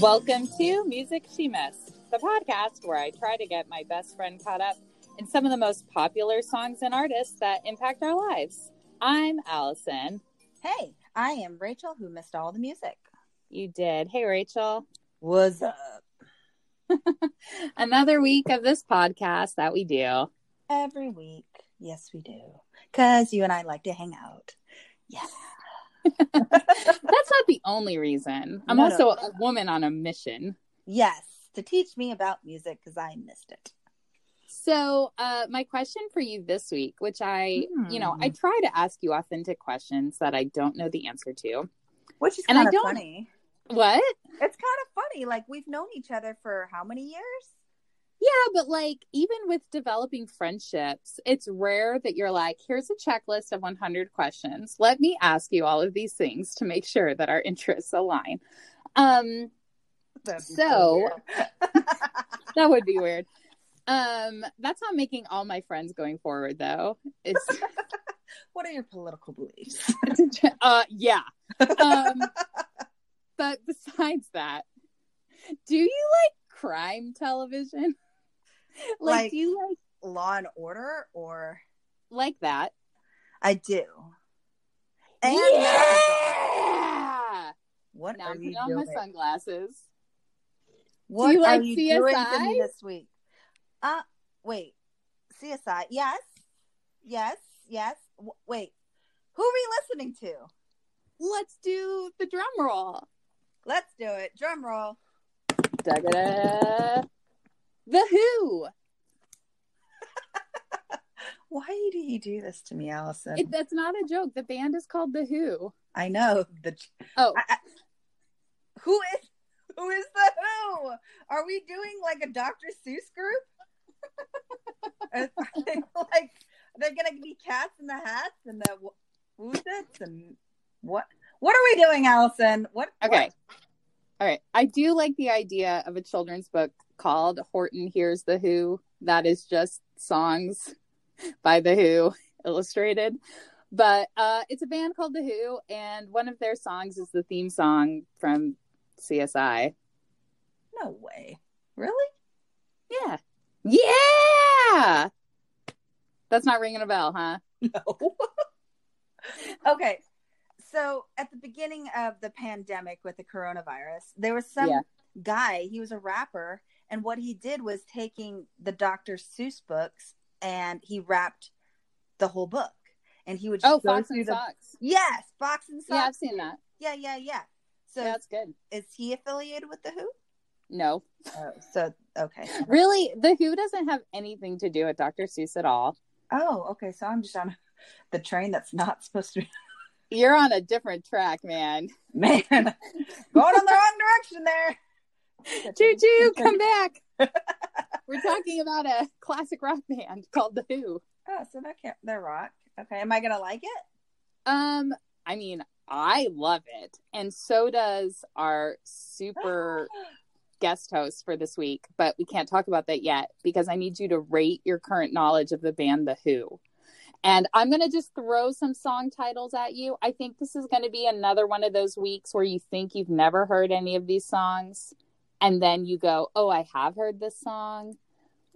Welcome to Music She Missed, the podcast where I try to get my best friend caught up in some of the most popular songs and artists that impact our lives. I'm Allison. Hey, I am Rachel who missed all the music. You did. Hey, Rachel. What's up? Another week of this podcast that we do. Every week. Yes, we do. Because you and I like to hang out. Yeah. That's not the only reason. I'm No, also no. a woman on a mission. Yes, to teach me about music because I missed it. So, uh, my question for you this week, which I, you know, I Hmm. try to ask you authentic questions that I don't know the answer to. Which is And I kind of don't- funny. What? It's kind of funny. Like, we've known each other for how many years? Yeah, but like even with developing friendships, it's rare that you're like, here's a checklist of 100 questions. Let me ask you all of these things to make sure that our interests align. Um, That'd So- that would be weird. Um, that's not making all my friends going forward though. It's what are your political beliefs? uh yeah. Um, but besides that, do you like crime television? like, Like- do you like Law and Order, or like that? I do. And yeah! what Now are I'm you putting on my sunglasses. What you like are you doing to me this week? Uh, wait, CSI? Yes, yes, yes. W- wait, who are we listening to? Let's do the drum roll. Let's do it. Drum roll. Da-da-da. The Who. Why do you do this to me, Allison? It, that's not a joke. The band is called The Who. I know the. Oh, I, I, who is who is the who? Are we doing like a Dr. Seuss group? are they like they're gonna be cats in the hats and the who's it and what? What are we doing, Allison? What? okay. All right. I do like the idea of a children's book called Horton Hears The Who. That is just songs by The Who illustrated. But uh, it's a band called The Who, and one of their songs is the theme song from CSI. No way. Really? Yeah. Yeah. That's not ringing a bell, huh? No. okay. So at the beginning of the pandemic with the coronavirus, there was some Yeah. guy, he was a rapper, and what he did was taking the Dr. Seuss books and he wrapped the whole book. And he would just Oh, Fox and the Socks. Yes, Fox in Socks. Yeah, I've seen that. Yeah, yeah, yeah. So Yeah, that's good. is he affiliated with the Who? No. Oh, so okay. Really, The Who doesn't have anything to do with Dr. Seuss at all. Oh, okay. So I'm just on the train that's not supposed to be You're on a different track, man. man going in the wrong direction there. Choo choo, come back. We're talking about a classic rock band called The Who. Oh, so that can't they're rock. Okay. Am I gonna like it? Um, I mean, I love it. And so does our super guest host for this week, but we can't talk about that yet because I need you to rate your current knowledge of the band The Who. And I'm going to just throw some song titles at you. I think this is going to be another one of those weeks where you think you've never heard any of these songs. And then you go, oh, I have heard this song.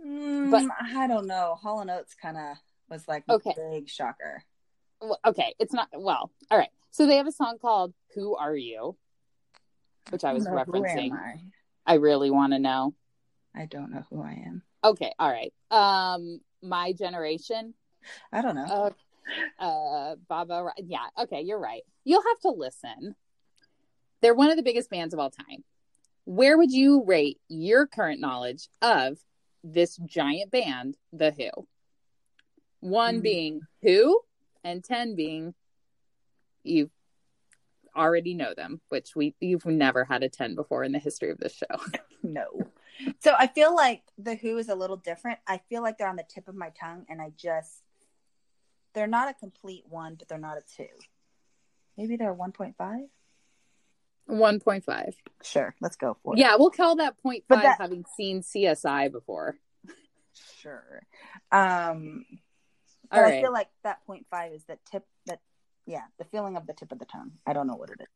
Mm, But- I don't know. Hall and Oates kind of was like Okay. a big shocker. Well, okay, it's not, well, all right. So they have a song called Who Are You? Which I was referencing. am I? I really want to know. I don't know who I am. Okay, all right. Um, My Generation. I don't know. Uh, uh, Baba. Yeah, okay, you're right. You'll have to listen. They're one of the biggest bands of all time. Where would you rate your current knowledge of this giant band, The Who? One Hmm. being who, and ten being you already know them, which we you've never had a ten before in the history of this show. no. So I feel like the Who is a little different. I feel like they're on the tip of my tongue, and I just they're not a complete one, but they're not a two. Maybe they're one point five. One point five. Sure, let's go for it. Yeah, we'll call that point five that- having seen CSI before. sure. Um, but right. I feel like that point five is the tip that, yeah, the feeling of the tip of the tongue. I don't know what it is.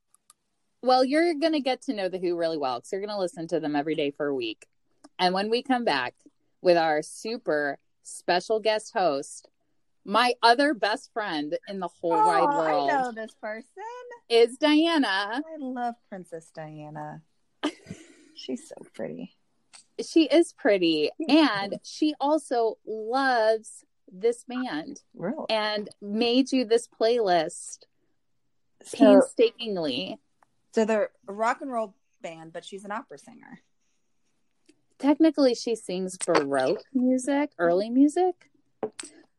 Well, you're going to get to know The Who really well because you're going to listen to them every day for a week. And when we come back with our super special guest host, my other best friend in the whole oh, wide world I know this person. is Diana. I love Princess Diana. She's so pretty. She is pretty and she also loves this band Really? and made you this playlist So, painstakingly. so they're a rock and roll band, but she's an opera singer. technically she sings baroque music early music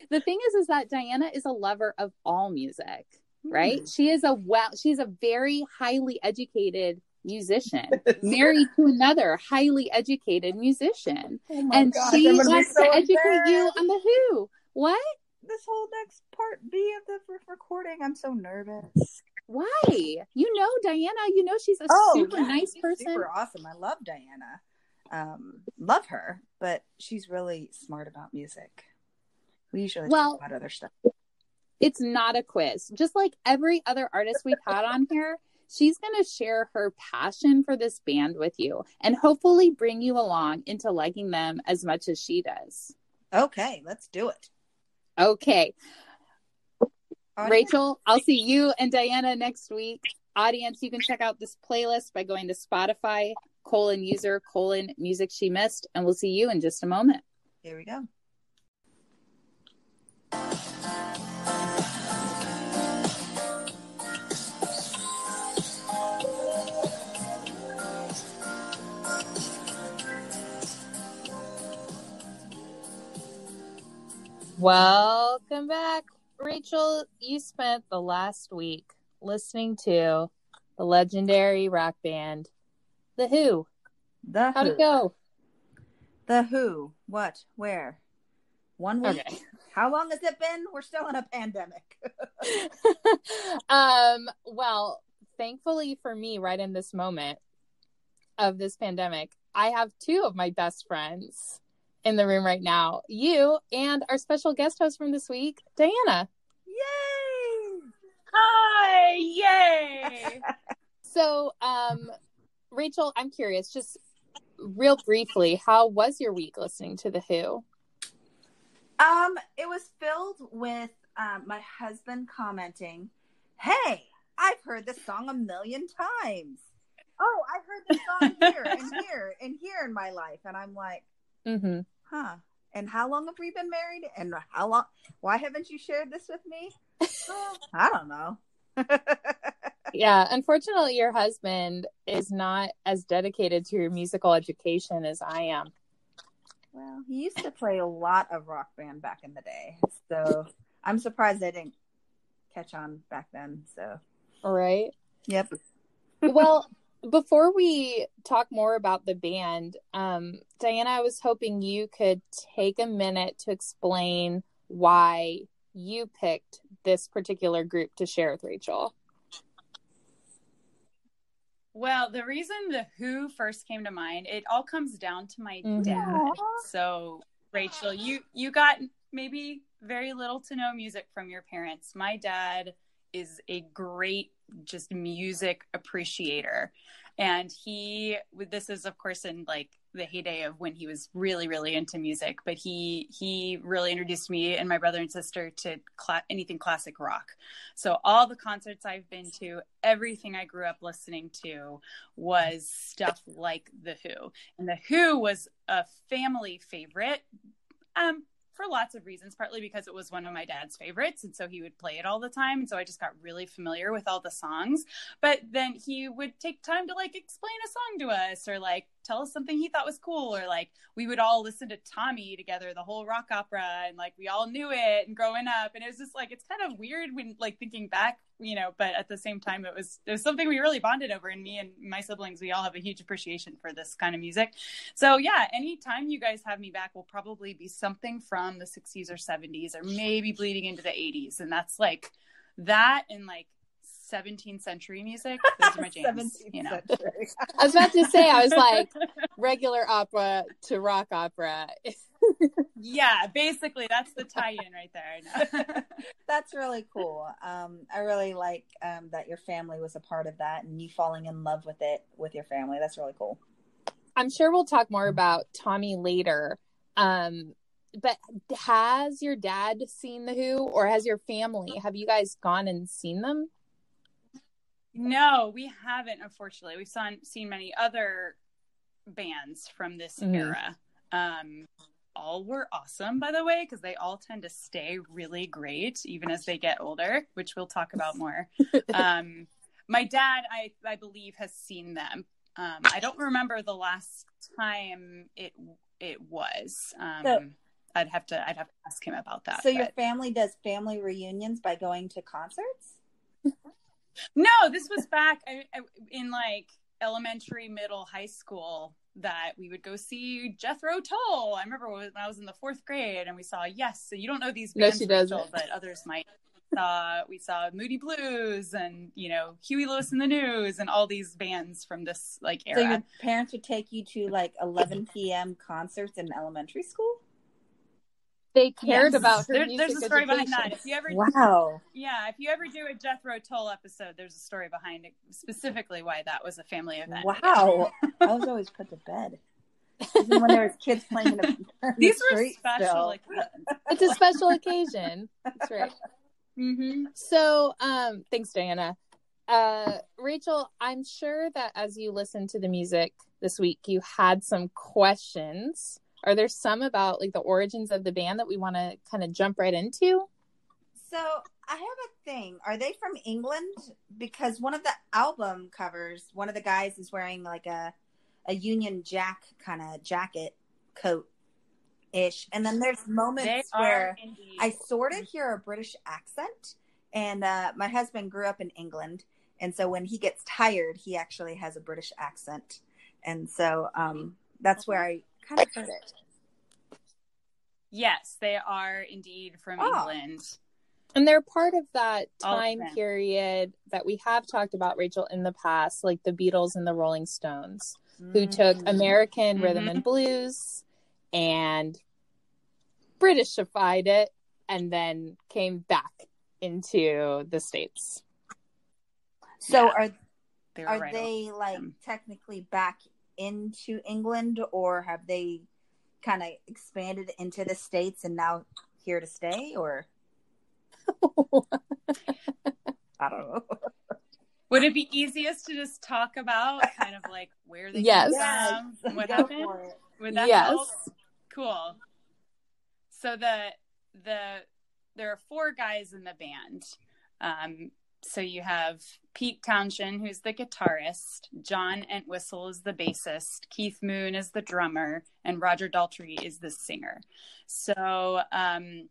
the thing is is that diana is a lover of all music right? She is a well she's a very highly educated musician married to another highly educated musician. Oh and gosh, she I'm gonna be wants so to educate you on the who. What? This whole next part B of the recording, I'm so nervous. why? You know diana you know she's a super yeah, nice person Super awesome. I love Diana. Um, love her, but she's really smart about music. We usually Well- talk about other stuff. it's not a quiz. Just like every other artist we've had on here, she's going to share her passion for this band with you and hopefully bring you along into liking them as much as she does. Okay, let's do it. Okay, Audience? Rachel, I'll see you and Diana next week. Audience, you can check out this playlist by going to Spotify, colon user, colon music she missed, and we'll see you in just a moment. Here we go. Welcome back. Rachel, you spent the last week listening to the legendary rock band, The Who. The How'd Who. it go? The Who. What? Where? One week. Okay. How long has it been? We're still in a pandemic. um, well, thankfully for me, right in this moment of this pandemic, I have two of my best friends in the room right now. You and our special guest host from this week, Diana. Yay! Hi! Yay! So, um, Rachel, I'm curious, just real briefly, how was your week listening to The Who? Um, it was filled with um, my husband commenting, "Hey, I've heard this song a million times. Oh, I've heard this song here and here and here in my life." And I'm like, Mm-hmm. "Huh? And how long have we been married? And how long? Why haven't you shared this with me? I don't know." Yeah, unfortunately, your husband is not as dedicated to your musical education as I am. Well, he used to play a lot of rock band back in the day, so I'm surprised I didn't catch on back then. So, All right. yep. well, before we talk more about the band, um, Diana, I was hoping you could take a minute to explain why you picked this particular group to share with Rachel. Well, the reason the Who first came to mind, it all comes down to my Mhm. dad. So, Rachel, you you got maybe very little to no music from your parents. My dad is a great just music appreciator. And he this is of course in like the heyday of when he was really really into music, but he he really introduced me and my brother and sister to anything classic rock. So all the concerts I've been to, everything I grew up listening to was stuff like The Who. And The Who was a family favorite. Um for lots of reasons, partly because it was one of my dad's favorites. And so he would play it all the time. And so I just got really familiar with all the songs. But then he would take time to like explain a song to us or like tell us something he thought was cool. Or like we would all listen to Tommy together, the whole rock opera. And like we all knew it and growing up. And it was just like, it's kind of weird when like thinking back, you know, but at the same time, it was, it was something we really bonded over. And me and my siblings, we all have a huge appreciation for this kind of music. So yeah, anytime you guys have me back will probably be something from the 60s or 70s or maybe bleeding into the 80s. And that's like that and like 17th century music. Those are my jams. 17th You know. century. I was about to say, I was like, regular opera to rock opera. yeah, basically that's the tie-in right there. That's really cool. Um, I really like um, that your family was a part of that and you falling in love with it with your family. That's really cool. I'm sure we'll talk more about Tommy later. Um, but has your dad seen the Who, or has your family? Have you guys gone and seen them? no, we haven't. Unfortunately, we've seen seen many other bands from this Mhm. era. Um, all were awesome, by the way, because they all tend to stay really great even as they get older, which we'll talk about more. um, my dad, I I believe, has seen them. Um, I don't remember the last time it it was. Um, So- I'd have to I'd have to ask him about that. So your family does family reunions by going to concerts? No, this was back I, I, in like elementary, middle, high school that we would go see Jethro Tull. I remember when I was in the fourth grade and we saw Yes. So you don't know these No, bands, she doesn't. Rachel, but others might. Saw we saw Moody Blues and you know Huey Lewis and the News and all these bands from this like So era. your parents would take you to like 11 p.m. concerts in elementary school? They cared Yes. about her There- music there's a story behind that. If you ever Wow. yeah, if you ever do a Jethro Tull episode, there's a story behind it, specifically why that was a family event. Wow. I was always put to bed. Even when there was kids playing in the, in the These were special still. occasions. It's a special occasion. That's right. Mm-hmm. So, um, thanks, Diana. Uh, Rachel, I'm sure that as you listened to the music this week, you had some questions. Are there some about like the origins of the band that we want to kind of jump right into? So I have a thing. Are they from England? Because one of the album covers, one of the guys is wearing like a a Union Jack kind of jacket coat ish, and then there's moments are where indeed. I sort of hear a British accent. And uh, my husband grew up in England, and so when he gets tired, he actually has a British accent, and so um, that's where I kind of heard it. yes, they are indeed from Oh. England. And they're part of that time them. period that we have talked about, Rachel, in the past, like the Beatles and the Rolling Stones, who took. American rhythm Mhm. and blues and Britishified it and then came back into the States. So Yeah. are They are right they like them. technically back into England, or have they kind of expanded into the states and now here to stay? Or I don't know. Would it be easiest to just talk about kind of like where they Yes. came from, what Go happened? Would that yes. help? Cool. So the the there are four guys in the band. Um, so you have Pete Townshend, who's the guitarist, John Entwistle is the bassist, Keith Moon is the drummer, and Roger Daltrey is the singer. So um,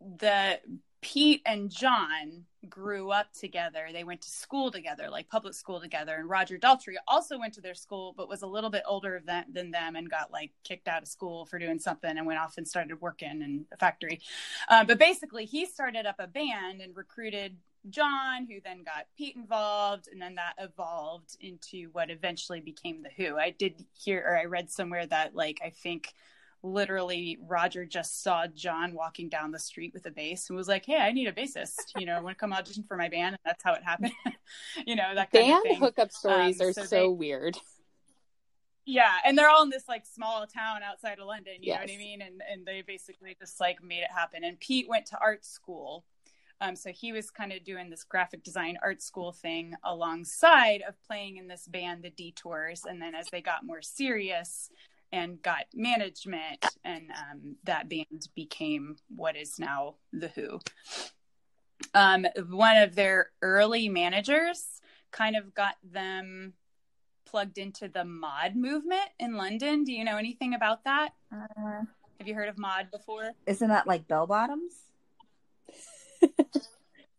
the Pete and John grew up together. They went to school together, like public school together. And Roger Daltrey also went to their school, but was a little bit older than, than them and got like kicked out of school for doing something and went off and started working in a factory. Uh, but basically, he started up a band and recruited John, who then got Pete involved, and then that evolved into what eventually became the Who. I did hear or I read somewhere that like I think literally Roger just saw John walking down the street with a bass and was like, "Hey, I need a bassist. You know, want to come audition for my band?" And that's how it happened. you know, that kind Band of thing. hookup stories Um, are so so, they- weird. Yeah, and they're all in this like small town outside of London, you know what I mean? And and they basically just like made it happen. And Pete went to art school. Um, so he was kind of doing this graphic design art school thing alongside of playing in this band, the Detours. And then as they got more serious and got management, and um, that band became what is now the Who. Um, one of their early managers kind of got them plugged into the mod movement in London. Do you know anything about that? Uh, Have you heard of mod before? isn't that like bell bottoms?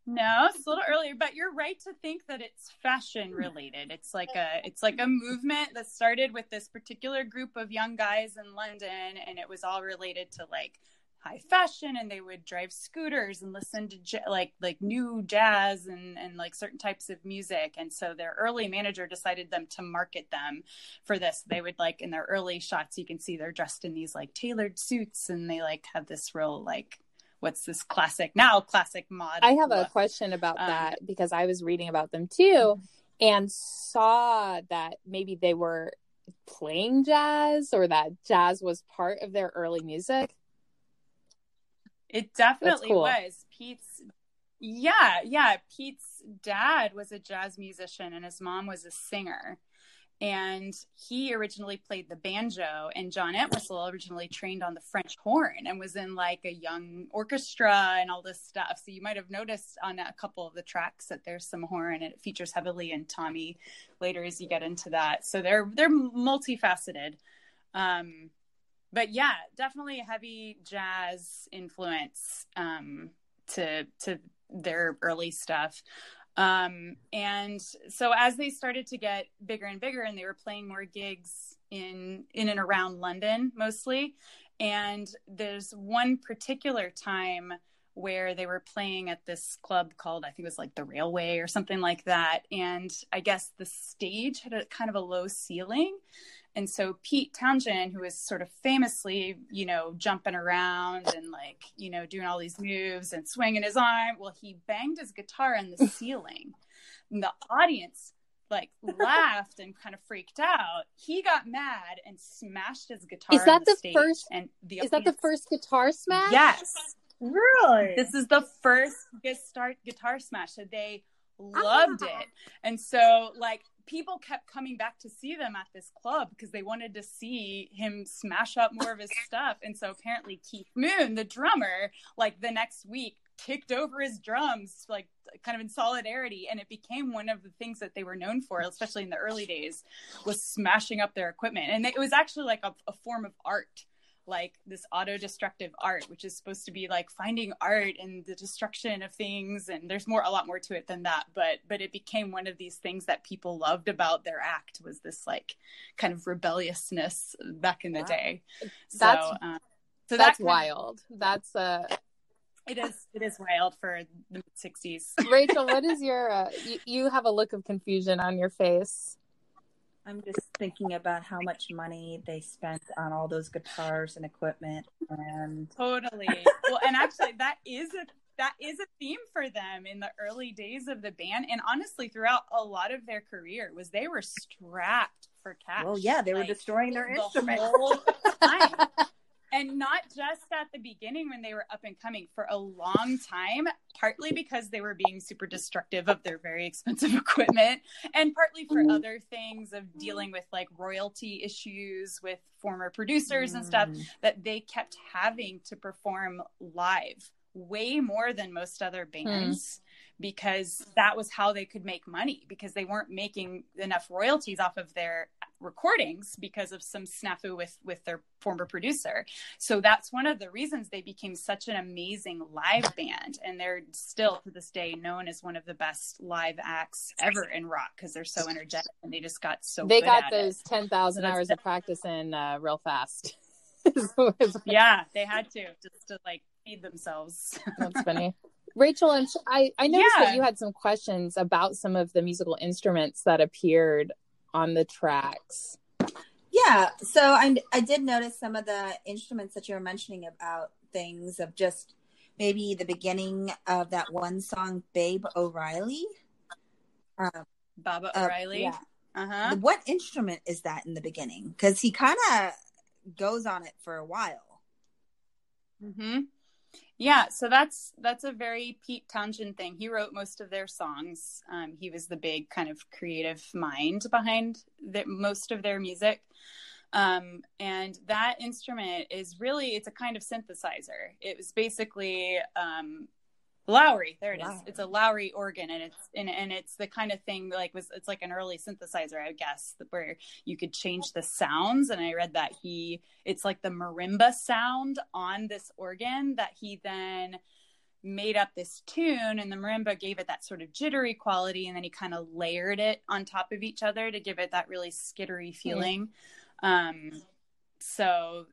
No, it's a little earlier, but you're right to think that it's fashion related. It's like a it's like a movement that started with this particular group of young guys in London and it was all related to like high fashion and they would drive scooters and listen to j- like like new jazz and and like certain types of music and so their early manager decided them to market them for this they would like in their early shots you can see they're dressed in these like tailored suits and they like have this real like what's this classic now classic mod I have a question about Um, that because I was reading about them too and saw that maybe they were playing jazz or that jazz was part of their early music. It definitely cool. was. Pete's yeah, yeah. Pete's dad was a jazz musician and his mom was a singer. And he originally played the banjo, and John Entwistle originally trained on the French horn and was in like a young orchestra and all this stuff. So you might have noticed on a couple of the tracks that there's some horn, and it features heavily in Tommy later as you get into that. So they're they're multifaceted. Um, but yeah, definitely a heavy jazz influence um, to to their early stuff. Um, and so as they started to get bigger and bigger, and they were playing more gigs in in and around London mostly, and there's one particular time where they were playing at this club called I think it was like the Railway or something like that, and I guess the stage had a kind of a low ceiling, and so Pete Townshend, who is sort of famously, you know, jumping around and like, you know, doing all these moves and swinging his arm, well, he banged his guitar on the ceiling. And the audience like laughed and kind of freaked out. He got mad and smashed his guitar. Is that the, the stage, first- And the Is that the first guitar smash? Yes. Really? This is the first guitar guitar smash. So they ah. loved it. And so like people kept coming back to see them at this club because they wanted to see him smash up more of his stuff. And so apparently Keith Moon, the drummer, like the next week kicked over his drums like kind of in solidarity and it became one of the things that they were known for especially in the early days was smashing up their equipment and it was actually like a, a form of art like this auto-destructive art which is supposed to be like finding art and the destruction of things and there's more a lot more to it than that but but it became one of these things that people loved about their act was this like kind of rebelliousness back in the Wow. day That's- so, um, so That's that kind of- wild. That's uh it is it is wild for the 60s Rachel, what is your uh you, you have a look of confusion on your face. I'm just thinking about how much money they spent on all those guitars and equipment and Totally. Well, and actually, that is a that is a theme for them in the early days of the band, and honestly, throughout a lot of their career, was they were strapped for cash. well, yeah, they were destroying their the instruments. whole time. And not just at the beginning when they were up and coming for a long time, partly because they were being super destructive of their very expensive equipment, and partly for other things of dealing with like royalty issues with former producers and stuff Mm. that they kept having to perform live way more than most other bands because that was how they could make money because they weren't making enough royalties off of their recordings because of some snafu with with their former producer so that's one of the reasons they became such an amazing live band and they're still to this day known as one of the best live acts ever in rock because they're so energetic and they just got so they good got at those it. ten thousand So hours of practice in uh, real fast. yeah they had to just to like feed themselves That's funny. Rachel, and I, I noticed Yeah. that you had some questions about some of the musical instruments that appeared on the tracks. Yeah, so I I did notice some of the instruments that you were mentioning about things of just maybe the beginning of that one song, Babe O'Riley. Uh, baba uh, o'riley yeah. uh-huh What instrument is that in the beginning? Because he kind of goes on it for a while. hmm Yeah, so that's that's a very Pete Townshend thing. He wrote most of their songs. Um, he was the big kind of creative mind behind the, most of their music. Um, and that instrument is really it's a kind of synthesizer. It was basically um, Lowrey. There it is. Lowrey. It's a Lowrey organ, and it's and, and it's the kind of thing like was it's like an early synthesizer, I guess, where you could change the sounds. And I read that he it's like the marimba sound on this organ that he then made up this tune and the marimba gave it that sort of jittery quality and then he kind of layered it on top of each other to give it that really skittery feeling um so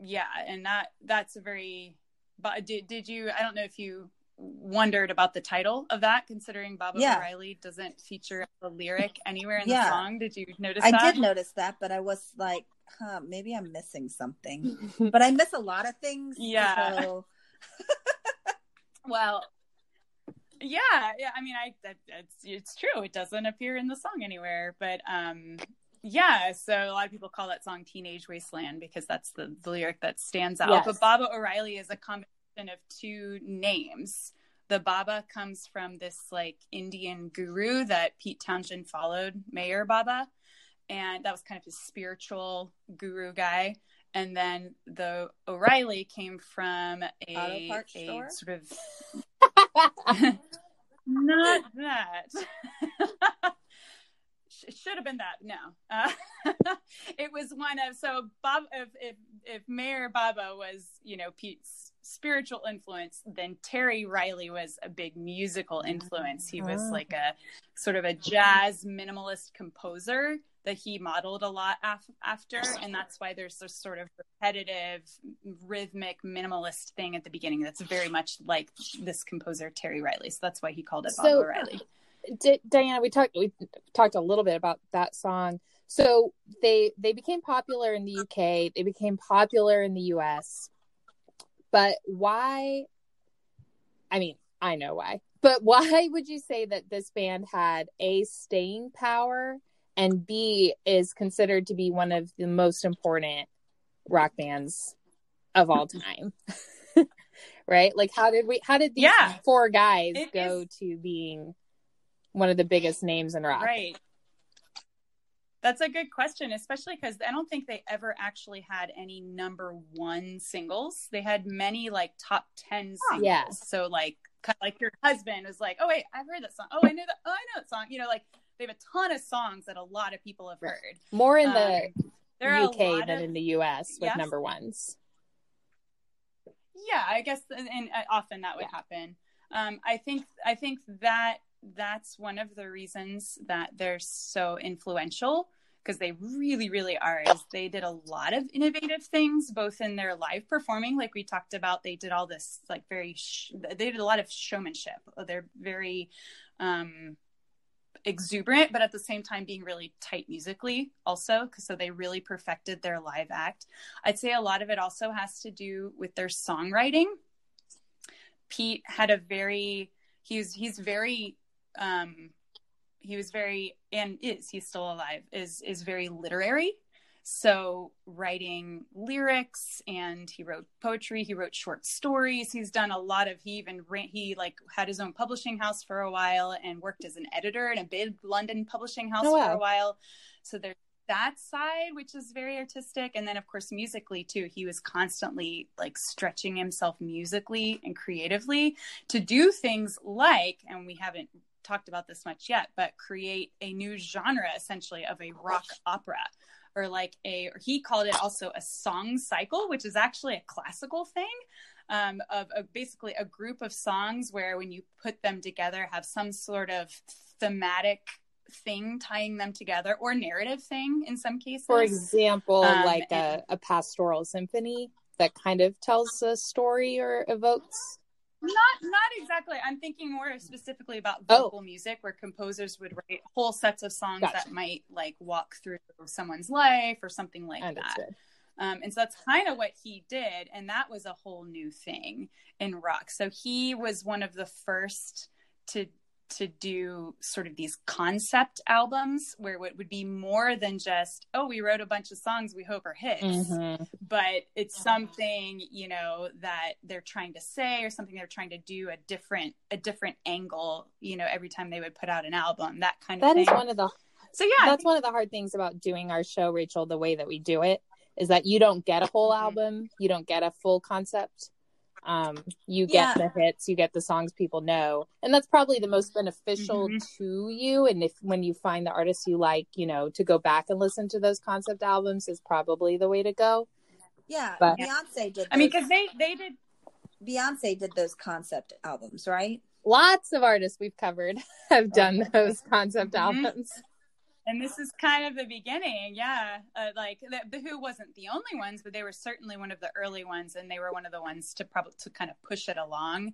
yeah and that that's a very but did did you? I don't know if you wondered about the title of that, considering Baba Yeah. O'Riley doesn't feature the lyric anywhere in Yeah. the song. Did you notice I that? did notice that, but I was like, huh, maybe I'm missing something. But I miss a lot of things. Yeah. So Well, yeah, yeah. I mean, I that, it's it's true. It doesn't appear in the song anywhere, but um, yeah. So a lot of people call that song "Teenage Wasteland" because that's the, the lyric that stands out. Yes. But Baba O'Riley is a combination of two names. The Baba comes from this like Indian guru that Pete Townshend followed, Meher Baba, and that was kind of his spiritual guru guy. And then the O'Riley came from a, a sort of not that. Sh- Should have been that. No, uh, it was one of so Bob. If, if if Meher Baba was you know Pete's spiritual influence, then Terry Riley was a big musical influence. He was Oh. like a sort of a jazz minimalist composer that he modeled a lot af- after, and that's why there's this sort of repetitive, rhythmic, minimalist thing at the beginning that's very much like this composer Terry Riley. So that's why he called it Bob So- O'Riley. Di- Diana, we talked we talked a little bit about that song. So they they became popular in the UK. They became popular in the US. But why? I mean, I know why. But why would you say that this band had a staying power and B is considered to be one of the most important rock bands of all time? right? Like how did we how did these Yeah. four guys go is- to being one of the biggest names in rock? Right. That's a good question, especially because I don't think they ever actually had any number one singles. They had many like top ten singles. Yeah. So like like your husband was like, oh wait, I've heard that song. Oh, I know that. Oh, I know that song. You know, like they have a ton of songs that a lot of people have heard. More in Um, the there are a UK than of- in the US with Yes. number ones. yeah i guess and, and uh, often that would Yeah. happen um i think i think that that's one of the reasons that they're so influential because they really really are is they did a lot of innovative things both in their live performing like we talked about they did all this like very sh- they did a lot of showmanship. They're very um exuberant but at the same time being really tight musically also so they really perfected their live act. I'd say a lot of it also has to do with their songwriting. Pete had a very he's he's very um he was very and is he's still alive is is very literary. So writing lyrics and he wrote poetry he wrote short stories. He's done a lot of he even ran, he like had his own publishing house for a while and worked as an editor in a big london publishing house Oh, for a while. So there's that side which is very artistic. And then of course musically too he was constantly like stretching himself musically and creatively to do things like and we haven't talked about this much yet but create a new genre essentially of a rock opera. Or like a or he called it also a song cycle which is actually a classical thing. Um, of a, basically a group of songs where when you put them together have some sort of thematic thing tying them together or narrative thing in some cases. For example, Um, like and- a, a pastoral symphony that kind of tells a story or evokes. Not not exactly i'm thinking more specifically about Oh. vocal music where composers would write whole sets of songs Gotcha. that might like walk through someone's life or something like that Um, and so that's kind of what he did. And that was a whole new thing in rock. So he was one of the first to to do sort of these concept albums where it would be more than just, oh, we wrote a bunch of songs we hope are hits, Mhm. but it's something, you know, that they're trying to say or something they're trying to do a different a different angle, you know, every time they would put out an album, that kind of That thing. is one of the so yeah, that's think- one of the hard things about doing our show, Rachel, the way that we do it is that you don't get a whole Mhm. album, you don't get a full concept. Um, you get Yeah. the hits, you get the songs people know, and that's probably the most beneficial Mhm. to you. And if when you find the artists you like, you know, to go back and listen to those concept albums is probably the way to go. Yeah, But- Beyonce did. I mean, because they they did Beyonce did those concept albums, right? Lots of artists we've covered have done those concept Mhm. albums. And this is kind of the beginning yeah uh, like the, the who wasn't the only ones but they were certainly one of the early ones and they were one of the ones to probably to kind of push it along.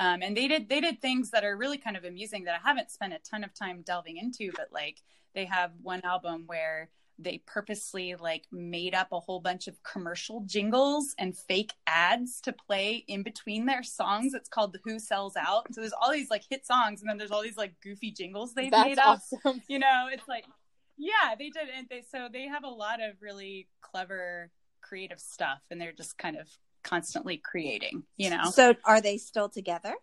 Um, and they did they did things that are really kind of amusing that i haven't spent a ton of time delving into but like they have one album where they purposely like made up a whole bunch of commercial jingles and fake ads to play in between their songs. It's called The Who Sells Out. So there's all these like hit songs and then there's all these like goofy jingles they've That's made up. awesome. You know, it's like yeah, they did and they so they have a lot of really clever creative stuff and they're just kind of constantly creating, you know. So are they still together?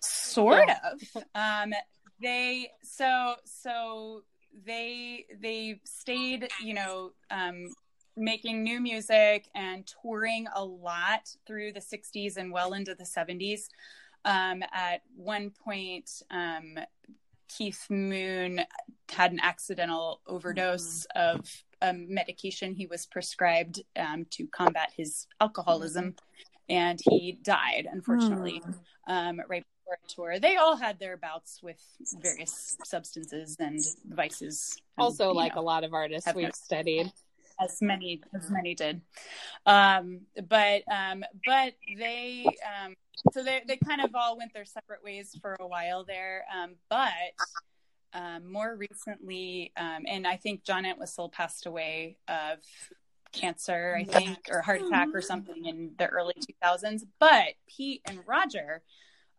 sort of um they so so they they stayed you know um making new music and touring a lot through the 60s and well into the 70s um at one point um keith moon had an accidental overdose of a medication he was prescribed um, to combat his alcoholism and he died unfortunately um, right tour. They all had their bouts with various substances and vices. and, Also, like know, a lot of artists we've studied. as many as many did. Um, but um, but they um, so they they kind of all went their separate ways for a while there. Um, but um, more recently, um, and I think John Entwistle passed away of cancer, I think, or heart attack or something in the early 2000s. But Pete and Roger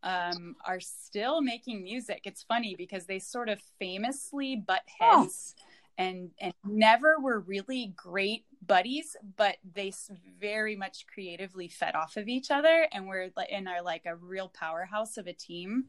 um, are still making music. It's funny because they sort of famously butt heads and and never were really great buddies, but they very much creatively fed off of each other and were like and are like a real powerhouse of a team.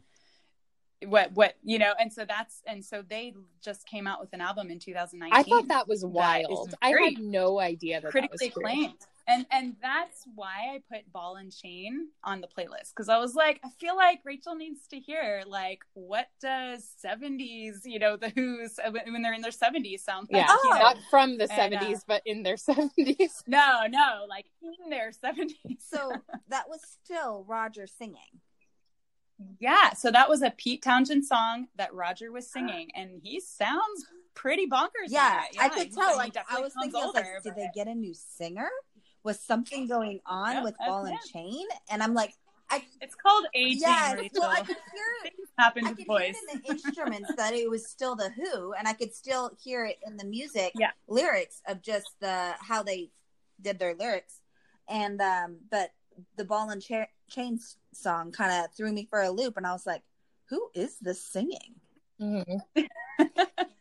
What what you know, and so that's and so they just came out with an album in 2019 I thought that was That wild. I had no idea that that was critically true. acclaimed. And and that's why I put Ball and Chain on the playlist because I was like, I feel like Rachel needs to hear like what does seventies, you know, the Who's uh, when they're in their seventies sound like. Yeah, you know? not from the And, uh, 70s, but in their 70s. no, no, like in their seventies. So that was still Roger singing. yeah, so that was a Pete Townshend song that Roger was singing, and he sounds pretty bonkers. on Yeah. I could tell. Like I was sounds thinking, I was like, did but- they get a new singer? Was something going on Yep, with that's Ball and. Chain? And I'm like, I It's called aging. yeah, Rachel. well, I could hear Things happen to boys. hear in the instruments that it was still the Who, and I could still hear it in the music Yeah. lyrics of just the how they did their lyrics, and um, but the Ball and Cha- Chain song kind of threw me for a loop, and I was like, who is this singing? Mhm.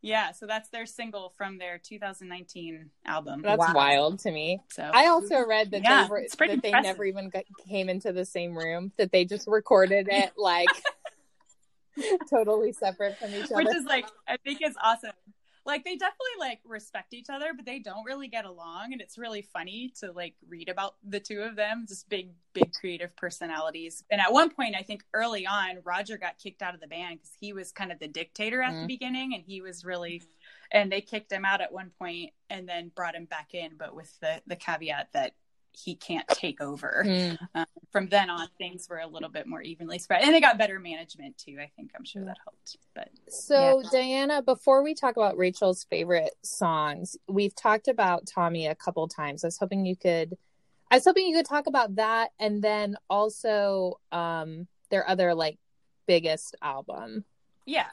Yeah, so that's their single from their 2019 album. That's Wow. wild to me. So I also read that Yeah, they were it's pretty that they never even got, came into the same room. That they just recorded it like totally separate from each other. which is like I think it's awesome. Like they definitely like respect each other, but they don't really get along, and it's really funny to like read about the two of them, just big, big creative personalities. And at one point, I think early on, Roger got kicked out of the band because he was kind of the dictator at the Mm. beginning, and he was really, and they kicked him out at one point, and then brought him back in, but with the the caveat that he can't take over. Mm. Um, from then on, things were a little bit more evenly spread, and they got better management too. I think I'm sure that helped. But So, Diana, before we talk about Rachel's favorite songs, we've talked about Tommy a couple times. I was hoping you could, I was hoping you could talk about that, and then also um, their other like biggest album. yeah,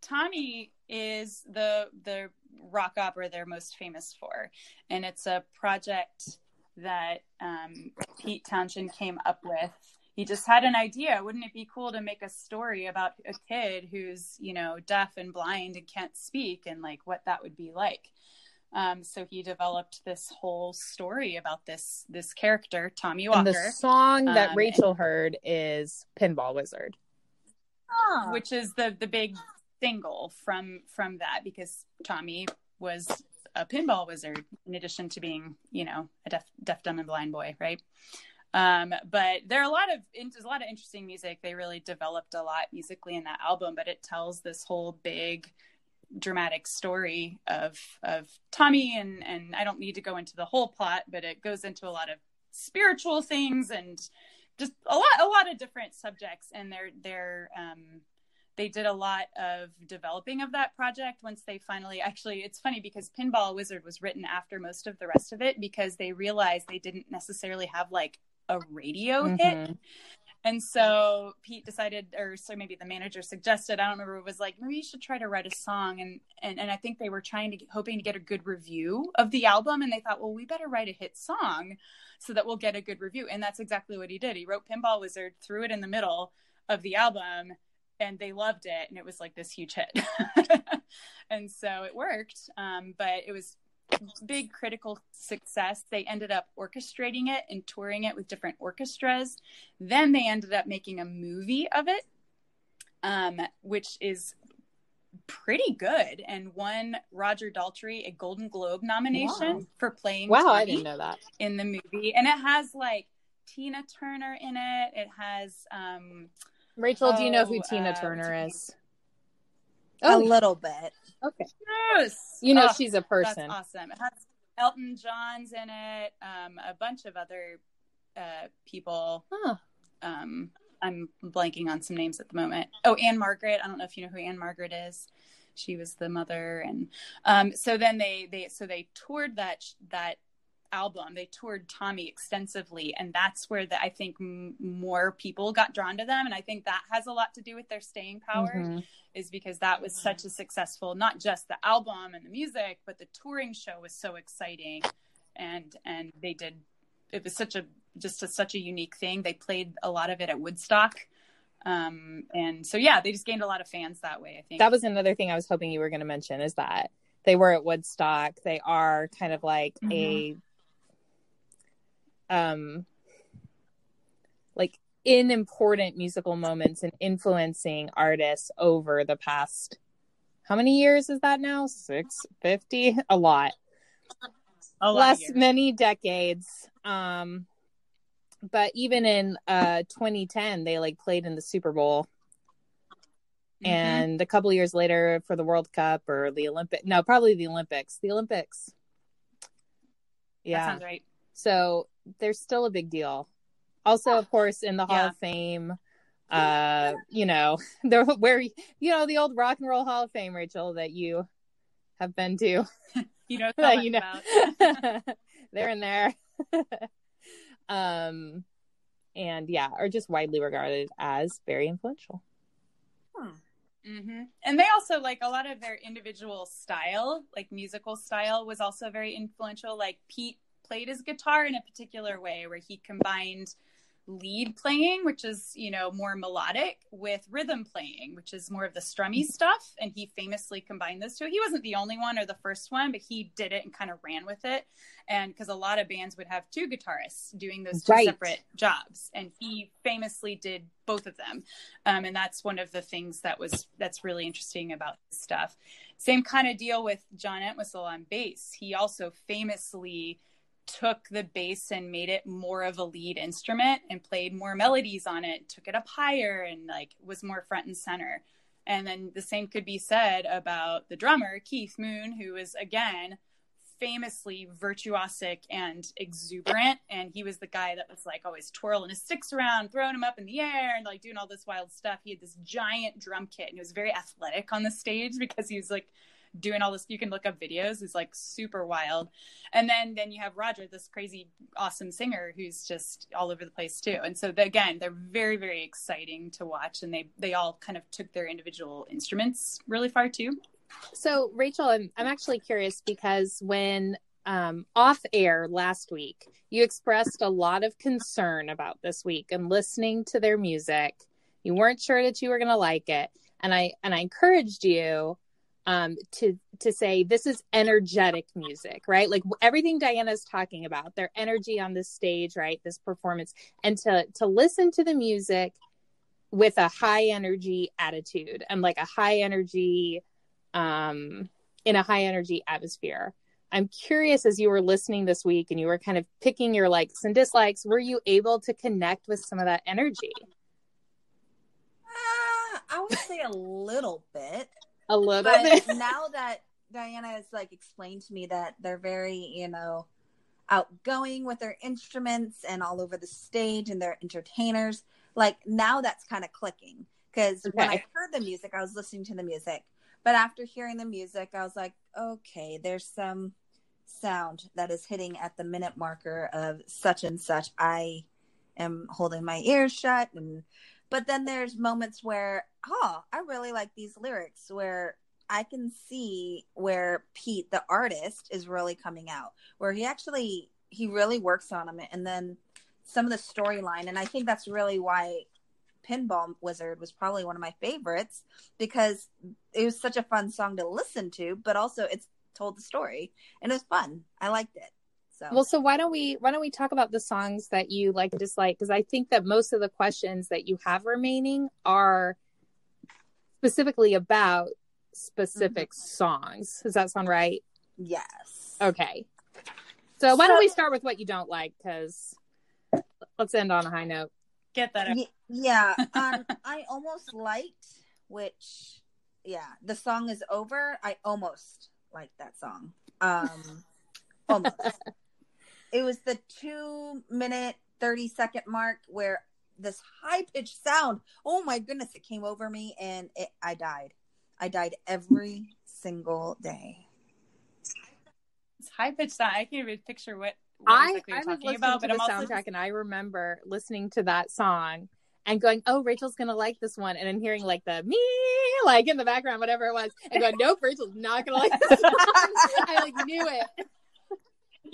Tommy is the the rock opera they're most famous for, and it's a project that um, Pete Townshend came up with. He just had an idea. Wouldn't it be cool to make a story about a kid who's you know deaf and blind and can't speak, and like what that would be like? Um, so he developed this whole story about this this character, Tommy Walker. And the song that Um, Rachel heard is Pinball Wizard. Which is the the big single from from that because Tommy was a pinball wizard in addition to being you know a deaf deaf dumb and blind boy right? Um but there are a lot of there's a lot of interesting music. They really developed a lot musically in that album but it tells this whole big dramatic story of of Tommy and and I don't need to go into the whole plot but it goes into a lot of spiritual things and just a lot a lot of different subjects and they're they're um they did a lot of developing of that project once they finally actually it's funny because pinball wizard was written after most of the rest of it because they realized they didn't necessarily have like a radio Mhm. hit and so Pete decided, or so maybe the manager suggested, I don't remember, it was like, maybe you should try to write a song. And, and, and I think they were trying to, hoping to get a good review of the album. And they thought, well, we better write a hit song so that we'll get a good review. And that's exactly what he did. He wrote Pinball Wizard, threw it in the middle of the album, and they loved it. And it was like this huge hit. and so it worked. Um, but it was big critical success. They ended up orchestrating it and touring it with different orchestras. Then they ended up making a movie of it, um, which is pretty good and won Roger Daltrey a Golden Globe nomination Wow. for playing Wow, I didn't know that. in the movie. And it has like Tina Turner in it. It has um Rachel, do you know who Oh, Tina uh, Turner what's is? a Oh, little bit. okay. yes. You know Oh, she's a person. That's awesome. It has Elton John's in it, um, a bunch of other uh, people. Huh. Um, I'm blanking on some names at the moment. Oh, Ann-Margret. I don't know if you know who Ann-Margret is. She was the mother, and um, so then they they so they toured that that album. They toured Tommy extensively, and that's where the, I think m- more people got drawn to them, and I think that has a lot to do with their staying power Mhm. is because that was such a successful not just the album and the music but the touring show was so exciting and and they did it was such a just a, such a unique thing they played a lot of it at woodstock um and so yeah they just gained a lot of fans that way i think That was another thing I was hoping you were going to mention is that they were at Woodstock. They are kind of like a um like in important musical moments and influencing artists over the past how many years is that now? 650? A lot. a lot less many decades um but even in uh 2010 they like played in the super bowl Mhm. and a couple years later for the world cup or the olympic no probably the olympics the olympics that yeah sounds right so there's still a big deal. Also of course in the hall of fame uh you know the where you know the old rock and roll hall of fame rachel that you have been to. You know, that you know. they're in there. Um and yeah are just widely regarded as very influential. Mm-hmm. And they also like a lot of their individual style, like musical style, was also very influential. Like Pete played his guitar in a particular way where he combined lead playing, which is, you know, more melodic, with rhythm playing, which is more of the strummy stuff. And he famously combined those two. He wasn't the only one or the first one, but he did it and kind of ran with it. And because a lot of bands would have two guitarists doing those two Right. separate jobs. And he famously did both of them. Um, and that's one of the things that was that's really interesting about his stuff. Same kind of deal with John Entwistle on bass. He also famously took the bass and made it more of a lead instrument and played more melodies on it, took it up higher and like was more front and center. And then the same could be said about the drummer, Keith Moon, who is again famously virtuosic and exuberant. And he was the guy that was like always twirling his sticks around, throwing them up in the air, and like doing all this wild stuff. He had this giant drum kit and he was very athletic on the stage because he was like doing all this you can look up videos is like super wild. And then then you have roger this crazy awesome singer who's just all over the place too. And so the, again they're very very exciting to watch and they they all kind of took their individual instruments really far too. So rachel i'm, I'm actually curious because when um, off air last week you expressed a lot of concern about this week and listening to their music. You weren't sure that you were going to like it. And i and i encouraged you um, to to say this is energetic music, right? Like everything Diana's talking about, their energy on this stage, right? This performance, and to to listen to the music with a high energy attitude and like a high energy, um, in a high energy atmosphere. I'm curious as you were listening this week and you were kind of picking your likes and dislikes, were you able to connect with some of that energy? Uh, I would say a little bit. A little but bit. now that Diana has like explained to me that they're very, you know, outgoing with their instruments and all over the stage and they're entertainers, like now that's kind of clicking because when I heard the music, I was listening to the music. But after hearing the music, I was like, okay, there's some sound that is hitting at the minute marker of such and such. I am holding my ears shut and but then there's moments where, oh, I really like these lyrics where I can see where Pete, the artist, is really coming out, where he actually he really works on them, and then some of the storyline, and I think that's really why Pinball Wizard was probably one of my favorites because it was such a fun song to listen to, but also it's told the story and it was fun. I liked it. So Well, so why don't we why don't we talk about the songs that you like and dislike? Because I think that most of the questions that you have remaining are specifically about specific songs. Does that sound right? yes. Okay. So why don't we start with what you don't like? Because let's end on a high note. Get that. out. Yeah, um, I almost liked which yeah, the song is over. I almost liked that song. Um almost. It was the two minute, 30 second mark where this high pitched sound, oh my goodness, it came over me and it, I died. I died every single day. It's high pitched sound. I can't even picture what, what I, exactly I you're was talking listening about, to but the I'm also soundtrack and I remember listening to that song and going, "Oh, Rachel's gonna like this one," and then hearing like the me like in the background, whatever it was, and going, "Nope, Rachel's not gonna like this song." I like knew it.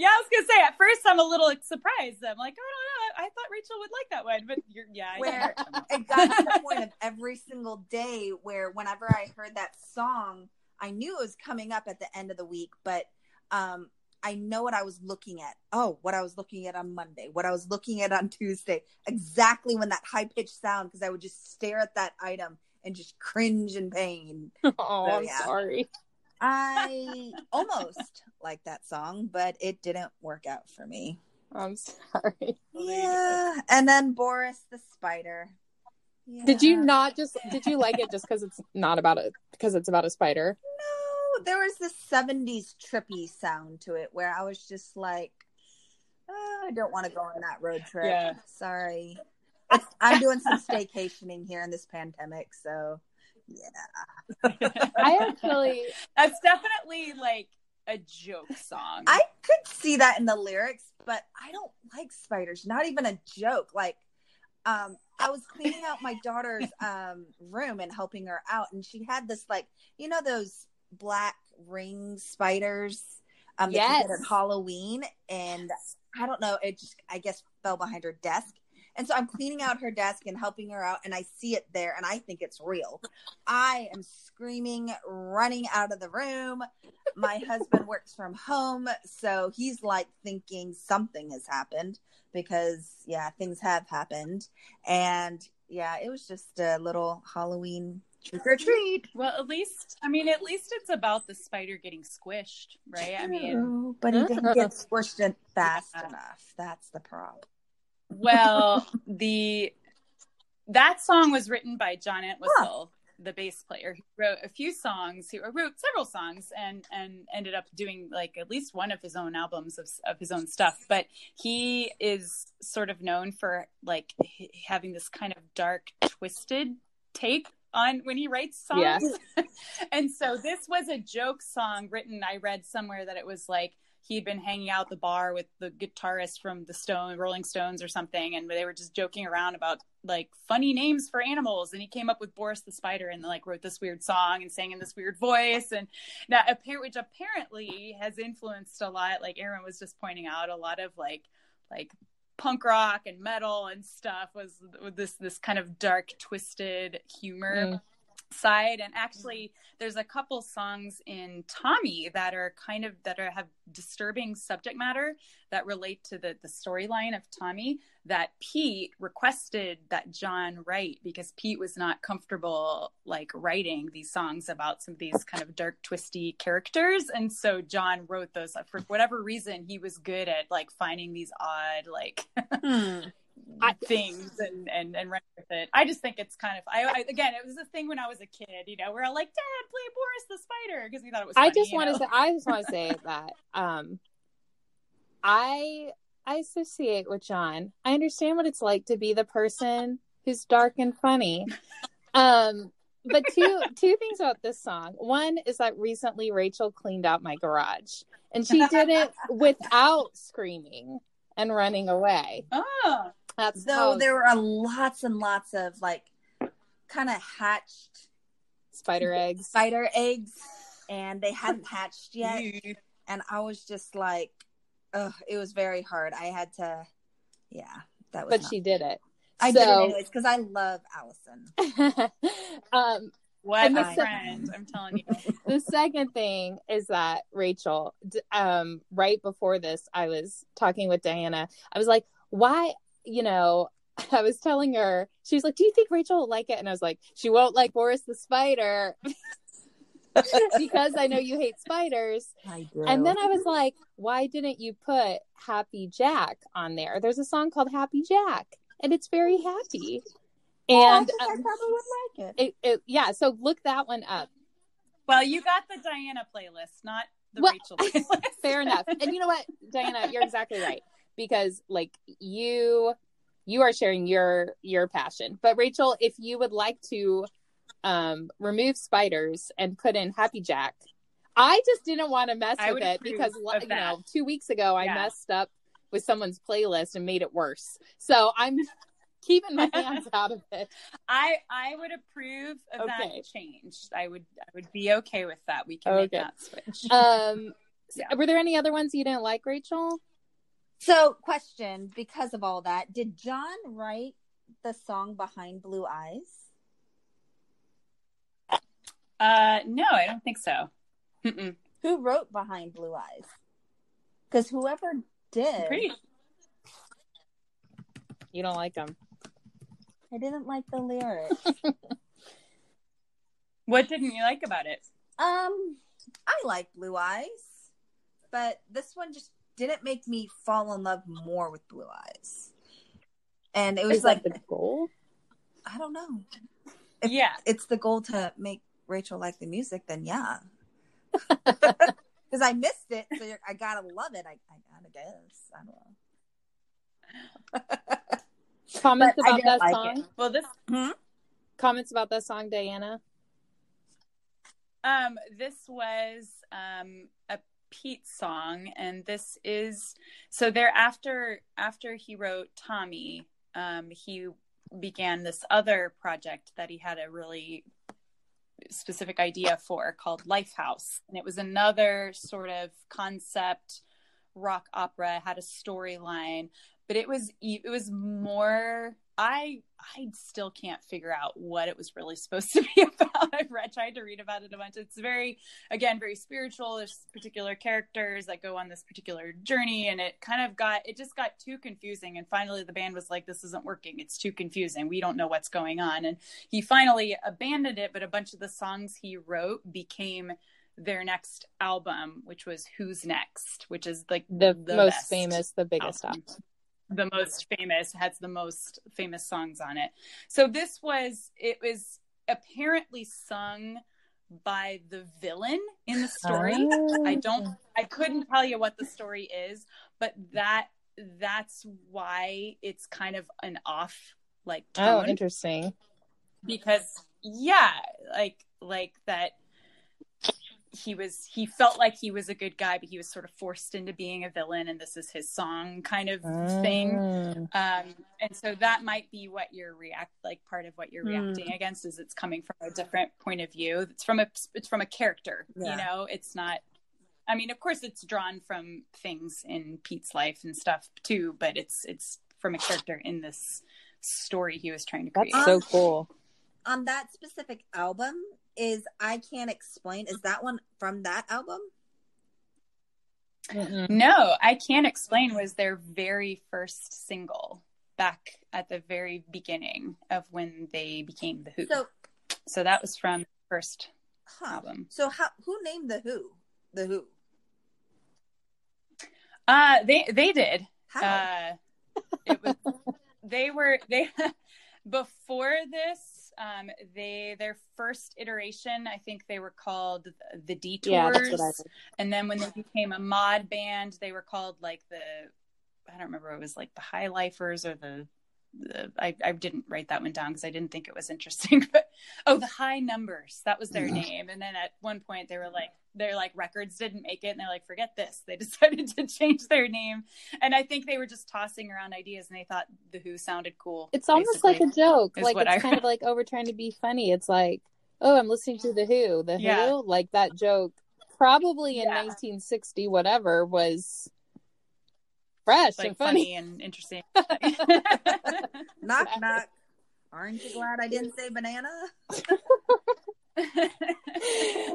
Yeah, I was gonna say at first I'm a little surprised. I'm like, oh no, no, I thought Rachel would like that one, but you're yeah. I Where it got to the point of every single day where whenever I heard that song, I knew it was coming up at the end of the week, but um I know what I was looking at. Oh, what I was looking at on Monday, what I was looking at on Tuesday, exactly when that high pitched sound, because I would just stare at that item and just cringe in pain. Oh, So, I'm sorry. I almost like that song, but it didn't work out for me. I'm sorry. Yeah. And then Boris the Spider. Did you not just did you like it just because it's not about it because it's about a spider? No, there was this 70s trippy sound to it where I was just like, "Oh, I don't want to go on that road trip. Yeah. Sorry. It's, I'm doing some staycationing here in this pandemic, so yeah. I actually That's definitely like a joke song. I could see that in the lyrics, but I don't like spiders. Not even a joke. Like, um, I was cleaning out my daughter's um room and helping her out, and she had this like, you know, those black ring spiders um that you Yes. get at Halloween, and I don't know, it just I guess fell behind her desk. And so I'm cleaning out her desk and helping her out, and I see it there, and I think it's real. I am screaming, running out of the room. My husband works from home, so he's like thinking something has happened because, yeah, things have happened. And yeah, it was just a little Halloween trick or treat. well, at least I mean, at least it's about the spider getting squished, right? I mean, but he didn't get squished fast Yeah. enough. That's the problem. Well, the that song was written by John Entwistle, the bass player. He wrote a few songs. He wrote several songs and and ended up doing like at least one of his own albums of of his own stuff. But he is sort of known for like h- having this kind of dark, twisted take on when he writes songs. Yes. and so this was a joke song written. I read somewhere that it was like he'd been hanging out the bar with the guitarist from the Stone Rolling Stones or something, and they were just joking around about like funny names for animals. And he came up with Boris the Spider and like wrote this weird song and sang in this weird voice. And now, which apparently has influenced a lot. Like Aaron was just pointing out, a lot of like like punk rock and metal and stuff was with this this kind of dark twisted humor Mm. Side. And actually there's a couple songs in tommy that are kind of that are have disturbing subject matter that relate to the the storyline of tommy that pete requested that john write because pete was not comfortable like writing these songs about some of these kind of dark twisty characters. And so john wrote those for whatever reason he was good at like finding these odd like Hmm. I- things and and and run with it. I just think it's kind of I, I again it was a thing when I was a kid, you know, we're all like, Dad, play Boris the Spider because we thought it was. I just want to say I just want to say that um I I associate with John. I understand what it's like to be the person who's dark and funny. Um, but two two things about this song. One is that recently Rachel cleaned out my garage, and she did it without screaming and running away. Oh, That's So how there were lots and lots of like kind of hatched spider eggs. spider eggs, and they hadn't hatched yet. And I was just like, ugh, it was very hard. I had to, yeah, that was. But not- she did it. I did it anyways because I love Allison. um, what And a the- friend! I'm telling you. the second thing is that Rachel, um, right before this, I was talking with Diana. I was like, why, you know, I was telling her, she was like, do you think Rachel will like it? And I was like, she won't like Boris the Spider because I know you hate spiders. And then I was like, why didn't you put Happy Jack on there? There's a song called Happy Jack, and it's very happy. Oh, I And think I um, probably would like it. it, it, yeah, so look that one up. Well, you got the Diana playlist, not the Well, Rachel playlist. Fair enough. And you know what, Diana, you're exactly right because like you you are sharing your your passion. But Rachel, if you would like to um remove spiders and put in Happy Jack, I just didn't want to mess I with it because you know, 2 weeks ago I messed up with someone's playlist and made it worse. So I'm keeping my hands out of it. I I would approve of Okay. that change. I would I would be okay with that. We can make that switch. Um Yeah. were there any other ones you didn't like, Rachel? So, question because of all that, did John write the song behind Blue Eyes? Uh, no, I don't think so. Mm-mm. Who wrote behind Blue Eyes? Because whoever did, Pretty. You don't like them. I didn't like the lyrics. What didn't you like about it? um, I like Blue Eyes, but this one just didn't make me fall in love more with Blue Eyes. And it was Is like that the goal? I don't know. If yeah. it's the goal to make Rachel like the music, then yeah. Because I missed it, so you're, I gotta love it. I, I gotta guess. I don't know. Comments But about that like song? it. Well, this Comments about that song, Diana? um this was um a Pete song, and this is so there after after he wrote Tommy, um he began this other project that he had a really specific idea for called Lifehouse. And it was another sort of concept rock opera, had a storyline, but it was it was more I I still can't figure out what it was really supposed to be about. I've read, tried to read about it a bunch. It's very again very spiritual. There's particular characters that go on this particular journey, and it kind of got it just got too confusing. And finally, the band was like, "This isn't working. It's too confusing. We don't know what's going on." And he finally abandoned it. But a bunch of the songs he wrote became their next album, which was "Who's Next," which is like The, most best famous, the biggest album. album. The most famous has the most famous songs on it so this was it was apparently sung by the villain in the story Oh. i don't oh. i couldn't tell you what the story is but that that's why it's kind of an off like Oh, interesting. because yeah like like that he was he felt like he was a good guy but he was sort of forced into being a villain and this is his song kind of thing Mm. um and so that might be what you're react like part of what you're Hmm. reacting against is it's coming from a different point of view it's from a it's from a character Yeah. you know it's not i mean of course it's drawn from things in pete's life and stuff too but it's it's from a character in this story he was trying to create That's so cool. On that specific album, is I Can't Explain. Is that one from that album? Mm-mm. No, I can't explain was their very first single back at the very beginning of when they became the Who. So, So, that was from the first huh. album. So, how who named the Who? The Who? Uh they they did. How? Uh it was they were they before this um they their first iteration I think they were called the Detours Yeah, that's what I heard. and then when they became a mod band they were called like the i don't remember it was like the high lifers or the the I, I didn't write that one down because I didn't think it was interesting. But oh, the High Numbers that was their name. And then at one point they were like, their like records didn't make it, and they're like, forget this. They decided to change their name, and I think they were just tossing around ideas, and they thought the Who sounded cool. It's almost like a joke. Like it's I kind of like, oh, over trying to be funny. It's like, oh, I'm listening to the Who. The Yeah. Who, like that joke, probably in Yeah. 1960, whatever, was fresh like and funny. funny and interesting. Knock knock. Aren't you glad I didn't say banana?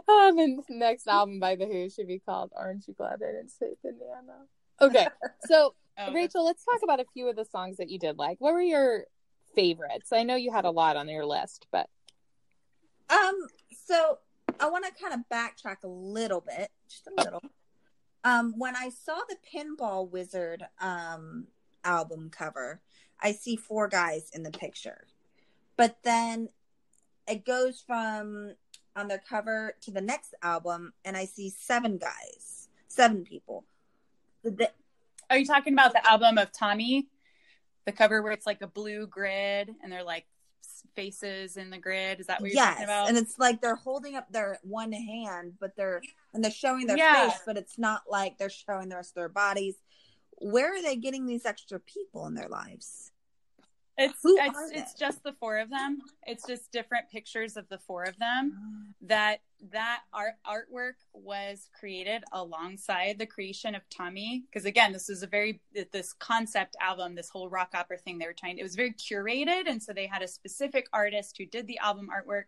oh, the next album by The Who should be called Aren't You Glad I Didn't Say Banana? Okay, so Oh, Rachel, let's talk about a few of the songs that you did like. What were your favorites? I know you had a lot on your list, but Um, so I want to kind of backtrack a little bit, just a little. Um, when I saw the Pinball Wizard um album cover, I see four guys in the picture, but then it goes from on their cover to the next album, and I see seven guys, seven people. The- Are you talking about the album of Tommy? The cover where it's like a blue grid and they're like faces in the grid. Is that what you're yes, talking about? and it's like they're holding up their one hand, but they're and they're showing their Yeah. face, but it's not like they're showing the rest of their bodies. Where are they getting these extra people in their lives? It's Who it's it's just the four of them. It's just different pictures of the four of them. That that art artwork was created alongside the creation of Tommy because again, this is a very this concept album, this whole rock opera thing they were trying. It was very curated, and so they had a specific artist who did the album artwork.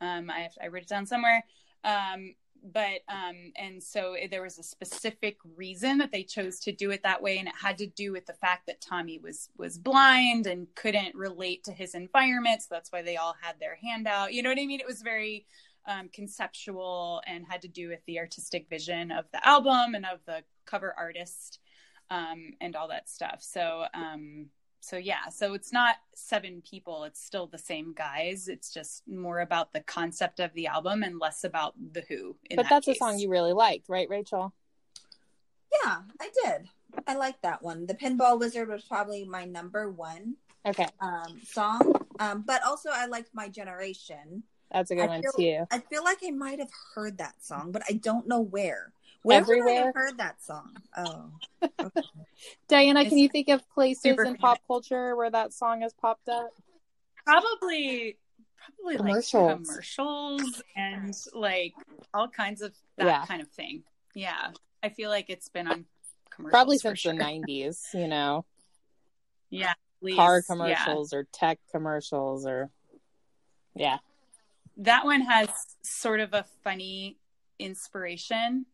Um, I I wrote it down somewhere. Um, but um and so there was a specific reason that they chose to do it that way and it had to do with the fact that tommy was was blind and couldn't relate to his environment so that's why they all had their hand out. You know what i mean? It was very um, conceptual and had to do with the artistic vision of the album and of the cover artist um, and all that stuff. So um so yeah so it's not seven people it's still the same guys it's just more about the concept of the album and less about the who in but that that's case. a song you really liked, right, Rachel? Yeah, I did. I like that one. The Pinball Wizard was probably my number one Okay, um, song. Um, but also I liked My Generation. that's a good I one feel- too. I feel like I might have heard that song, but I don't know where. Where I Everywhere? have heard that song? Oh, Diana, It's can you think of places super in pop culture where that song has popped up? probably probably Commercials. like commercials and like all kinds of that Yeah. kind of thing yeah i feel like it's been on commercials Probably for since sure. the '90s, you know, yeah please. car Yeah. commercials or tech commercials or yeah. that one has sort of a funny inspiration.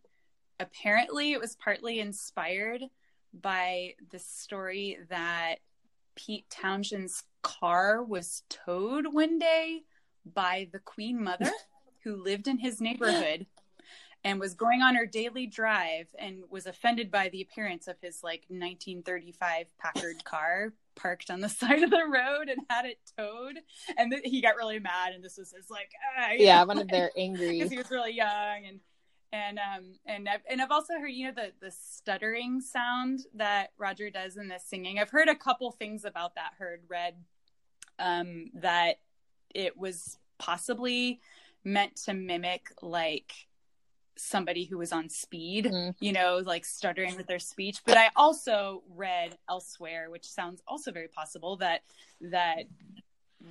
Apparently, it was partly inspired by the story that Pete Townshend's car was towed one day by the Queen Mother who lived in his neighborhood and was going on her daily drive and was offended by the appearance of his like 1935 Packard car parked on the side of the road and had it towed and th- he got really mad and this was his like ah, Yeah, know, one of their angry. because he was really young and and um and I've, and I've also heard you know the the stuttering sound that Roger does in the singing. I've heard a couple things about that. Heard read um that it was possibly meant to mimic like somebody who was on speed, Mhm. you know, like stuttering with their speech. But I also read elsewhere, which sounds also very possible that that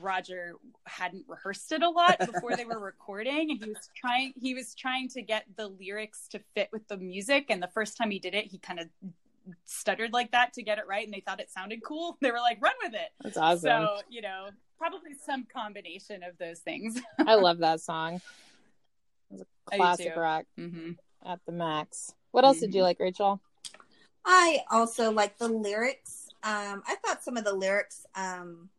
Roger hadn't rehearsed it a lot before they were recording and he was trying he was trying to get the lyrics to fit with the music and the first time he did it he kind of stuttered like that to get it right and they thought it sounded cool they were like run with it That's awesome. so you know probably some combination of those things I love that song. It's a I do classic too. rock hmm at the max. What else did you Mhm. like, Rachel? I also like the lyrics. Um, I thought some of the lyrics, um,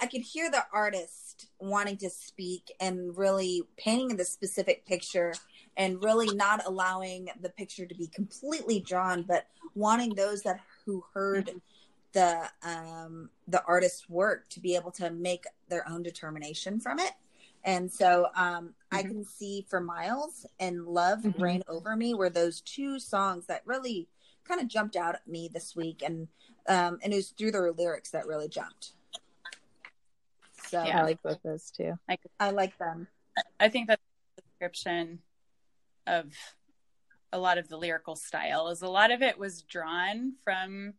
I could hear the artist wanting to speak and really painting the specific picture and really not allowing the picture to be completely drawn, but wanting those that who heard the um, the artist's work to be able to make their own determination from it. And so um, I Mhm. can see for Miles and Love Mhm. Reign Over Me were those two songs that really kind of jumped out at me this week, and um, and it was through their lyrics that really jumped. So I like both those too. I like them. I think that the description of a lot of the lyrical style is a lot of it was drawn from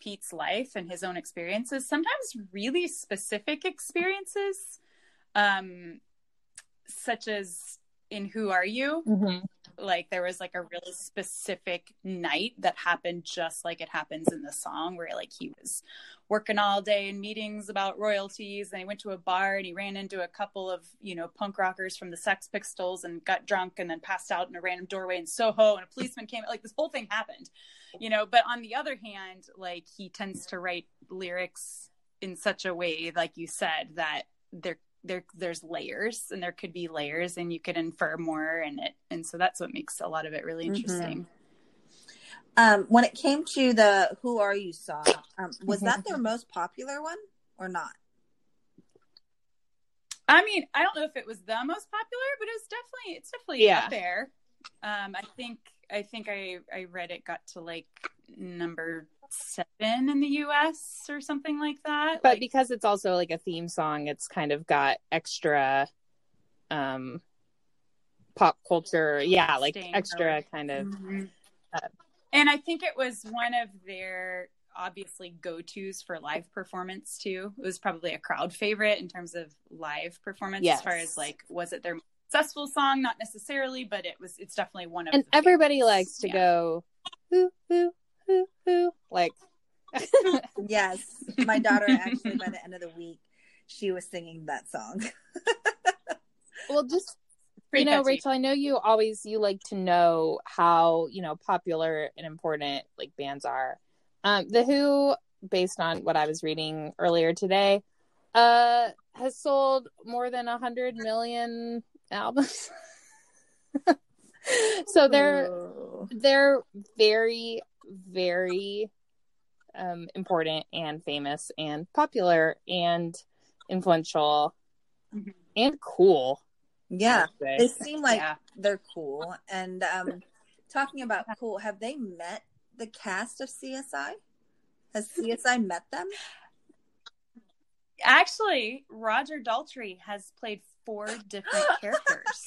Pete's life and his own experiences, sometimes really specific experiences, um, such as in Who Are You? Mm-hmm. Like there was like a really specific night that happened just like it happens in the song where like he was working all day in meetings about royalties. And he went to a bar and he ran into a couple of, you know, punk rockers from the Sex Pistols and got drunk and then passed out in a random doorway in Soho. And a policeman came like this whole thing happened. You know, but on the other hand, like he tends to write lyrics in such a way like you said that they're there there's layers and there could be layers and you could infer more in it. And so that's what makes a lot of it really mm-hmm. interesting Um, when it came to the "Who Are You" song, um, was that their most popular one or not? i mean i don't know if it was the most popular but it was definitely it's definitely Yeah. up there um i think i think i i read it got to like number seven in the us or something like that But Like, because it's also like a theme song, it's kind of got extra um pop culture. Yeah, like extra kind of Mhm. uh, and I think it was one of their obviously go tos for live performance too. It was probably a crowd favorite in terms of live performance, Yes. as far as like was it their most successful song? Not necessarily, but it was. It's definitely one of. and the everybody favorites. likes to Yeah. go hoo hoo hoo hoo like Yes, my daughter actually by the end of the week, she was singing that song. well just Pretty you know catchy. rachel i know you always you like to know how you know popular and important like bands are um the who based on what i was reading earlier today uh has sold more than a hundred million albums so they're Ooh. they're very very um important and famous and popular and influential Mhm. and cool yeah, they seem like Yeah. they're cool. And um, talking about cool, have they met the cast of CSI? Has CSI met them? Actually, Roger Daltrey has played four different characters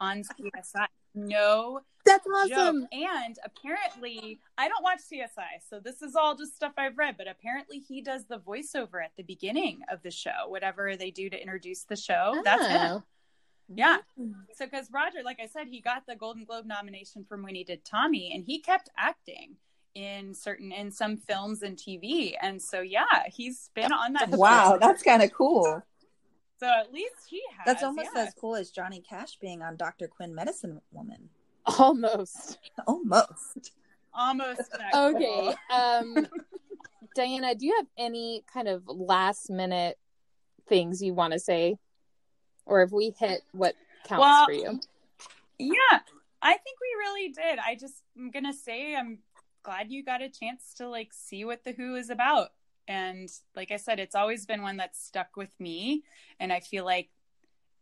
on CSI. No That's joke. And apparently, I don't watch CSI, so this is all just stuff I've read, but apparently he does the voiceover at the beginning of the show, whatever they do to introduce the show. That's him. Yeah. So, because Roger, like I said, he got the Golden Globe nomination from when he did Tommy, and he kept acting in certain in some films and TV. And so, yeah, he's been on that. Wow, show. that's kind of cool. so at least he has. That's almost yeah. as cool as Johnny Cash being on Dr. Quinn Medicine Woman. Almost. Almost. almost Okay. Um Diana, do you have any kind of last minute things you want to say? Or have we hit what counts Well, for you? Yeah, I think we really did. I just I'm gonna say I'm glad you got a chance to like see what the Who is about. And like I said, it's always been one that's stuck with me. And I feel like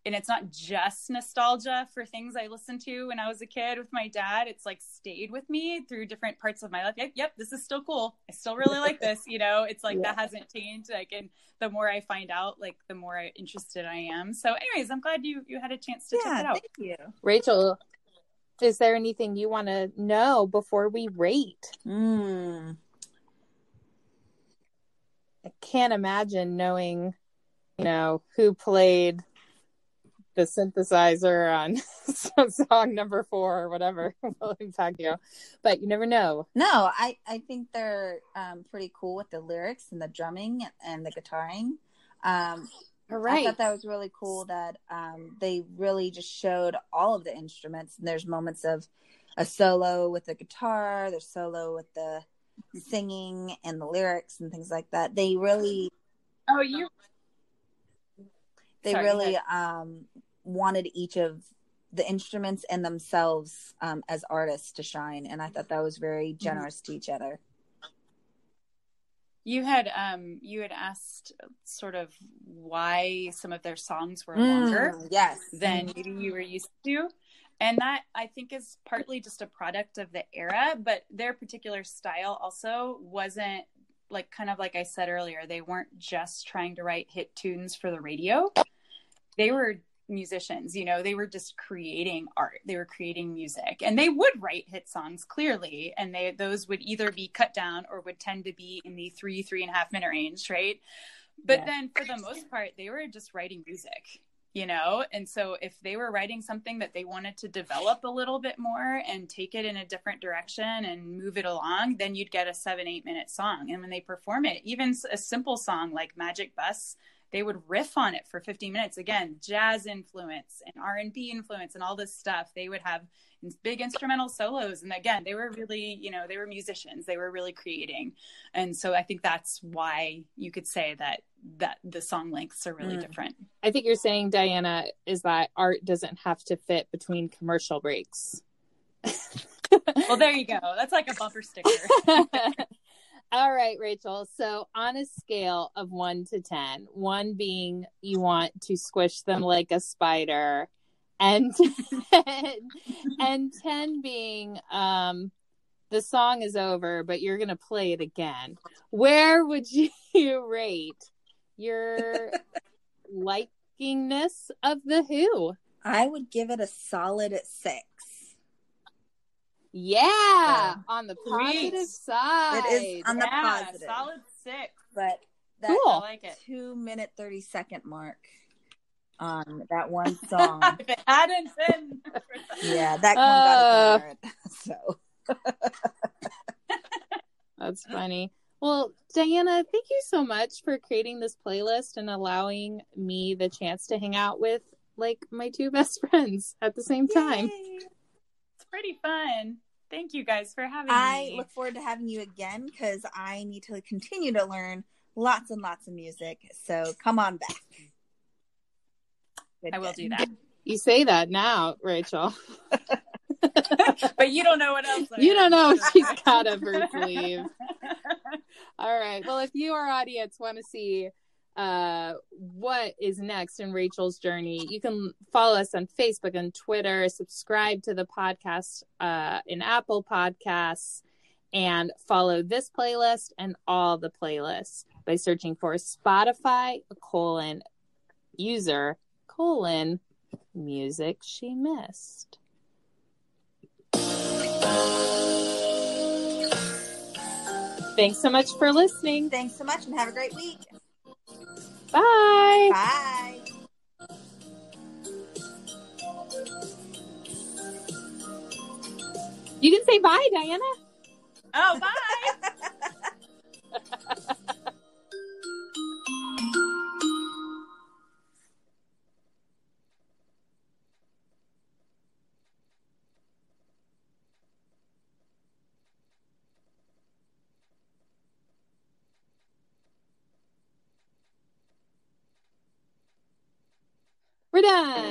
and it's not just nostalgia for things I listened to when I was a kid with my dad. It's like stayed with me through different parts of my life. Yep, yep, this is still cool. I still really like this. You know, it's like that hasn't changed. Like, and the more I find out, like the more interested I am. So, anyways, I'm glad you you had a chance to check it out. thank you. Rachel, is there anything you want to know before we rate? Mm. I can't imagine knowing, you know, who played the synthesizer on song number four or whatever will impact you. But you never know. No, I, I think they're um, pretty cool with the lyrics and the drumming and the guitaring. Um, All I thought that was really cool that um, they really just showed all of the instruments. And there's moments of a solo with the guitar, there's solo with the singing and the lyrics and things like that. They really, Oh, you they Sorry, really um, wanted each of the instruments and themselves um, as artists to shine. And I thought that was very generous to each other. you had um you had asked sort of why some of their songs were Mm, longer yes. than maybe you were used to. And that I think is partly just a product of the era, but their particular style also wasn't like kind of like I said earlier, they weren't just trying to write hit tunes for the radio. They were musicians, you know, they were just creating art. They were creating music. And they would write hit songs clearly. And they those would either be cut down or would tend to be in the three, three and a half minute range, right? But yeah. then for the most part, they were just writing music you know and so if they were writing something that they wanted to develop a little bit more and take it in a different direction and move it along then you'd get a seven eight minute song and when they perform it even a simple song like magic bus they would riff on it for 15 minutes. Again jazz influence and r&b influence and all this stuff. They would have big instrumental solos. And again they were really you know they were musicians. They were really creating. And so i think that's why you could say that that the song lengths are really mm. different. I think you're saying diana is that art doesn't have to fit between commercial breaks. Well there you go. That's like a bumper sticker all right rachel. So on a scale of 1 to 10 1 being you want to squish them like a spider and 10, and 10 being um the song is over but you're going to play it again. Where would you rate your likingness of the who? I would give it a solid 6 yeah, on the positive Great. side. It is on the yeah, positive. Solid six. But that cool. like it. two minute thirty second mark on that one song. if it hadn't been, yeah, that uh, got So that's funny. Well, Diana, thank you so much for creating this playlist and allowing me the chance to hang out with like my two best friends at the same time. Yay. It's pretty fun. Thank you guys for having I me. I look forward to having you again because I need to continue to learn lots and lots of music. So come on back. I will do that. You say that now, Rachel. but you don't know what else. I you don't know what she's got up her sleeve. All right. Well, if you, our audience, want to see uh, what is next in Rachel's journey, you can follow us on Facebook and Twitter, subscribe to the podcast uh, in Apple Podcasts, and follow this playlist and all the playlists by searching for Spotify colon user colon music she missed. Thanks so much for listening. Thanks so much and have a great week. Bye. Bye. You can say bye, Diana. Oh, bye. We're done. Ah,